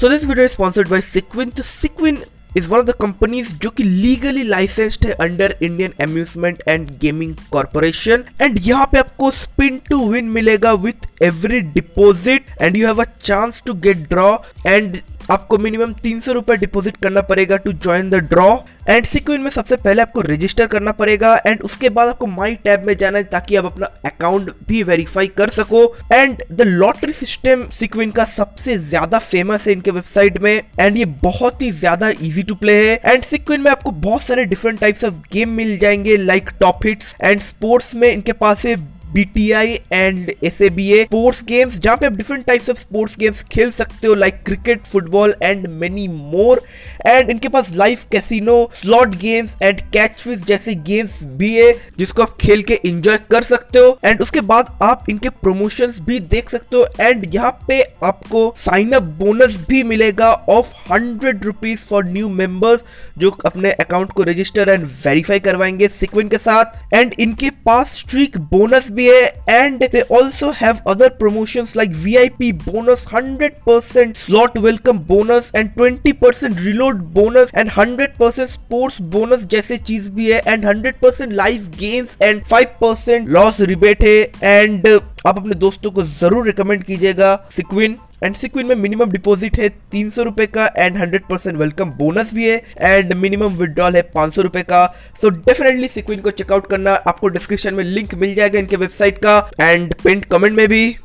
This video is sponsored by Sequin. तो Sequin is one of the companies जो कि legally licensed है under Indian Amusement and Gaming Corporation and यहाँ पे आपको spin to win मिलेगा with every deposit and you have a chance to get draw and आपको minimum तीन सौ रुपए डिपोजिट करना पड़ेगा to join the draw and sequin में सबसे पहले आपको रजिस्टर करना पड़ेगा एंड उसके बाद आपको माई टैब में जाना है ताकि आप अपना अकाउंट भी वेरीफाई कर सको. And the lottery system sequin का सबसे ज़्यादा फ़ेमस है इनके वेबसाइट में एंड ये बहुत ही ज़्यादा इजी टू प्ले है. एंड सिक्विन में आपको बहुत सारे डिफरेंट टाइप्स ऑफ़ गेम मिल जाएँगे like top hits and sports में इनके पास है BTI and SABA sports games जहाँ पे आप different types of sports games खेल सकते हो like cricket football and many more and इनके पास live casino slot games and catch जैसे गेम्स भी है, जिसको आप खेल के एंजॉय कर सकते हो. एंड उसके बाद आप इनके प्रमोशंस भी देख सकते हो. एंड यहाँ पे आपको साइन अप बोनस भी मिलेगा of hundred rupees for new members जो अपने अकाउंट को रजिस्टर एंड वेरीफाई करवाएँगे सिक्विन के साथ. एंड इनके पास स्ट्रीक बोनस भी and they also have other promotions like VIP bonus, 100% slot welcome bonus and 20% reload bonus and 100% sports bonus जैसे चीज़ भी है and 100% live games and 5% loss rebate है एंड आप अपने दोस्तों को ज़रूर रिकमेंड कीजिएगा सिक्विन एंड सिक्विन में मिनिमम डिपॉजिट है तीन सौ रुपए का and hundred percent welcome bonus भी है एंड मिनिमम विड्रॉल है पाँच सौ रुपए का। सो डेफिनेटली सिक्विन को चेकआउट करना। आपको डिस्क्रिप्शन में लिंक मिल जाएगा इनके वेबसाइट का एंड पिंट कमेंट में भी।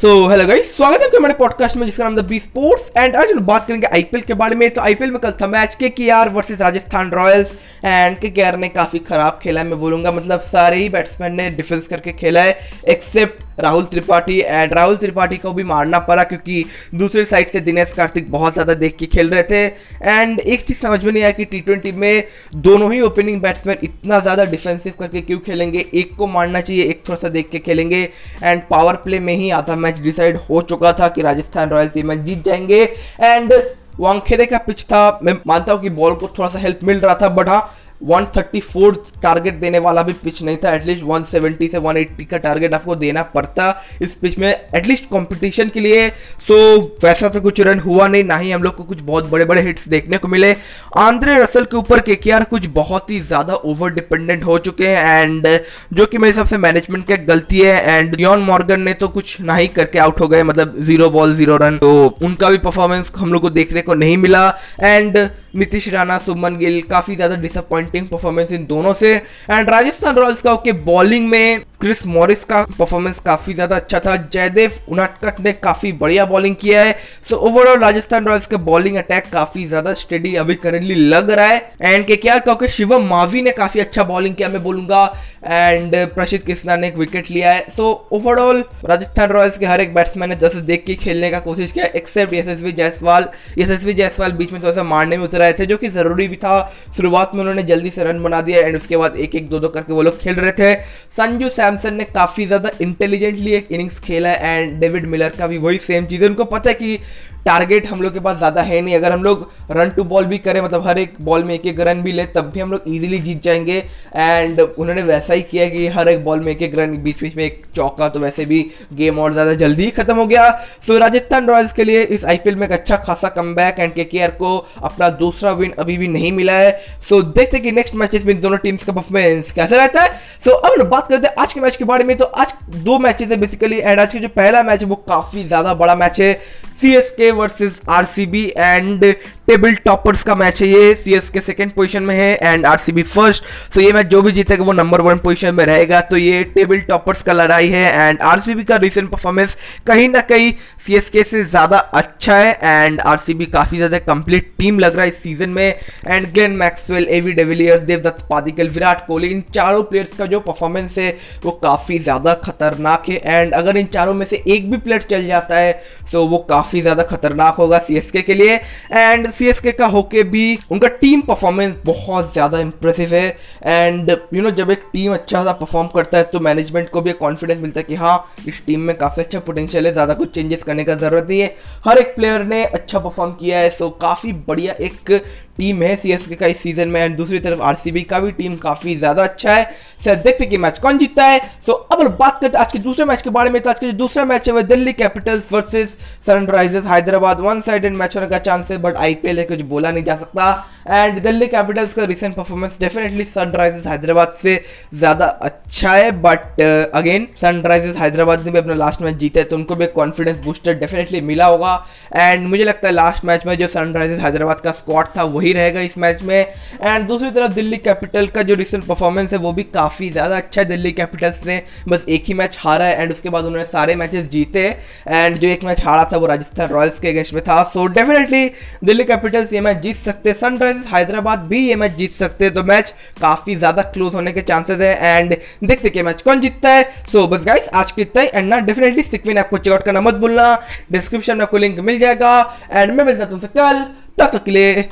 सो हेलो गाइस स्वागत है हमारे पॉडकास्ट में जिसका नाम द बी स्पोर्ट्स एंड आज हम बात करेंगे आईपीएल के बारे में। तो आईपीएल में कल था match K K R versus Rajasthan Royals and K K R ने काफ़ी खराब खेला है, मैं बोलूँगा मतलब सारे ही बैट्समैन ने डिफेंस करके खेला है एक्सेप्ट राहुल त्रिपाठी एंड राहुल त्रिपाठी को भी मारना पड़ा क्योंकि दूसरी साइड से दिनेश कार्तिक बहुत ज़्यादा देख के खेल रहे थे। एंड एक चीज़ समझ में नहीं आया कि टी में दोनों ही ओपनिंग बैट्समैन इतना ज़्यादा डिफेंसिव करके क्यों खेलेंगे? एक को मारना चाहिए, एक थोड़ा सा देख के खेलेंगे। एंड पावर प्ले में ही आधा मैच डिसाइड हो चुका था कि राजस्थान रॉयल्स ये मैच जीत जाएँगे। एंड वांगखेड़े का पिच था। मैं मानता हूँ कि बॉल को थोड़ा सा हेल्प मिल रहा था बट हाँ 134 टारगेट देने वाला भी पिच नहीं था एटलीस्ट 170 से 180 का टारगेट आपको देना पड़ता इस पिच में एटलीस्ट कंपटीशन के लिए। सो so, वैसा तो कुछ रन हुआ नहीं ना ही हम लोग को कुछ बहुत बड़े बड़े हिट्स देखने को मिले। आंद्रे रसल के ऊपर के कुछ बहुत ही ज़्यादा ओवर डिपेंडेंट हो चुके हैं एंड जो कि मेरे हिसाब से मैनेजमेंट की गलती है एंड डियन मॉर्गन ने तो कुछ ना ही करके आउट हो गए मतलब ज़ीरो बॉल ज़ीरो रन तो उनका भी परफॉर्मेंस हम लोग को देखने को नहीं मिला एंड नीतीश राणा सुमन गिल, काफ़ी ज़्यादा डिसअपॉइंटिंग परफॉर्मेंस इन दोनों से। एंड राजस्थान रॉयल्स का ओके बॉलिंग में क्रिस मॉरिस का परफॉर्मेंस काफ़ी ज़्यादा अच्छा था। जयदेव उनाटकट ने काफ़ी बढ़िया बॉलिंग किया है। सो ओवरऑल राजस्थान रॉयल्स का बॉलिंग अटैक काफ़ी ज़्यादा स्टेडी अभी करेंटली लग रहा है। एंड के क्या क्योंकि शिवम मावी ने काफ़ी अच्छा बॉलिंग किया, मैं बोलूँगा। एंड प्रसिद्ध कृष्णा ने एक विकेट लिया है। सो ओवरऑल राजस्थान रॉयल्स के हर एक बैट्समैन ने जैसे देख के खेलने का कोशिश किया एक्सेप्ट यशस्वी जायसवाल। यशस्वी जायसवाल बीच में थोड़ा सा मारने में उतर रहे थे, जो कि ज़रूरी भी था। शुरुआत में उन्होंने जल्दी से रन बना दिया एंड उसके बाद एक एक दो दो करके वो लोग खेल रहे थे। संजू सैमसन ने काफ़ी ज़्यादा इंटेलिजेंटली एक इनिंग्स खेला है एंड डेविड मिलर का भी वही सेम चीज़ है। उनको पता है कि टारगेट हम लोग के पास ज़्यादा है नहीं। अगर हम लोग रन टू बॉल भी करें मतलब हर एक बॉल में एक एक रन भी ले, तब भी हम लोग इजीली जीत जाएँगे। एंड उन्होंने वैसा ही किया कि हर एक बॉल में एक एक रन बीच बीच में एक चौका तो वैसे भी गेम और ज़्यादा जल्दी ही खत्म हो गया। सो राजस्थान रॉयल्स के लिए इस आईपीएल में एक अच्छा खासा कम एंड के को अपना दूसरा विन अभी भी नहीं मिला है। सो देखते कि नेक्स्ट मैचेस में दोनों टीम्स का परफॉर्मेंस कैसा रहता है। सो अब बात करते हैं आज के मैच के बारे में। तो आज दो मैचेस है बेसिकली एंड आज के जो पहला मैच है, वो काफ़ी ज़्यादा बड़ा मैच है। C S K versus R C B and table toppers का मैच है ये। C S K second position में है and R C B first तो ये मैच जो भी जीतेगा वो नंबर वन पोजिशन में रहेगा। तो ये टेबल टॉपर्स का लड़ाई है एंड आर सी बी का रिसेंट परफॉर्मेंस कहीं ना कहीं सी एस के से ज़्यादा अच्छा है एंड आर सी बी काफ़ी ज़्यादा कंप्लीट टीम लग रहा है इस सीज़न में। And Glenn Maxwell A B de Villiers Devdutt Padikkal, Virat Kohli, इन चारों प्लेयर्स का जो परफॉर्मेंस है वो काफ़ी ज़्यादा खतरनाक है। एंड अगर इन चारों में से एक भी प्लेयर चल जाता है तो वो काफ़ी ज़्यादा खतरनाक होगा सी के लिए। एंड सी का होके भी उनका टीम परफॉर्मेंस बहुत ज़्यादा इंप्रेसिव है। एंड यू नो जब एक टीम अच्छा सा परफॉर्म करता है तो मैनेजमेंट को भी एक कॉन्फिडेंस मिलता है कि हाँ इस टीम में काफ़ी अच्छा पोटेंशियल है, ज़्यादा कुछ चेंजेस करने का ज़रूरत नहीं है। हर एक प्लेयर ने अच्छा परफॉर्म किया है सो काफ़ी बढ़िया एक टीम है सीएसके का इस सीज़न में एंड दूसरी तरफ़ आरसीबी का भी टीम काफ़ी ज़्यादा अच्छा है। सर, देखते कि मैच कौन जीतता है। सो अब बात करते हैं आज के दूसरे मैच के बारे में तो आज का जो दूसरा मैच है, वह Delhi Capitals versus Sunrisers Hyderabad. One sided match होने का चांस है बट आईपीएल है, कुछ बोला नहीं जा सकता। एंड दिल्ली कैपिटल्स का recent performance definitely Sunrisers Hyderabad से ज़्यादा अच्छा है बट अगेन सनराइजर्स हैदराबाद ने भी अपना लास्ट मैच जीता है तो उनको भी कॉन्फिडेंस बूस्टर डेफिनेटली मिला होगा। एंड मुझे लगता है लास्ट मैच में जो सनराइजर्स हैदराबाद का स्क्वाड था, वही रहेगा इस मैच में। एंड दूसरी तरफ़ दिल्ली कैपिटल का जो रिसेंट परफॉर्मेंस है वो भी काफ़ी ज़्यादा अच्छा है दिल्ली कैपिटल्स ने। बस एक ही मैच हारा है एंड उसके बाद उन्होंने सारे मैचेस जीते। एंड जो एक मैच हारा था वो राजस्थान रॉयल्स के अगेंस्ट में था। सो डेफिनेटली दिल्ली कैपिटल्स ये मैच जीत सकते सनराइजर्स हैदराबाद भी ये मैच जीत सकते तो मैच काफ़ी ज़्यादा क्लोज होने के चांसेस है। एंड देखते कि मैच कौन जीतता है। सो so, बस गाइस आज के इतना ही। एंड ना डेफिनेटली सिक्विन आपको चेकआउट करना मत भूलना। डिस्क्रिप्शन में आपको लिंक मिल जाएगा। एंड मैं मिलता तुमसे कल। तक के लिए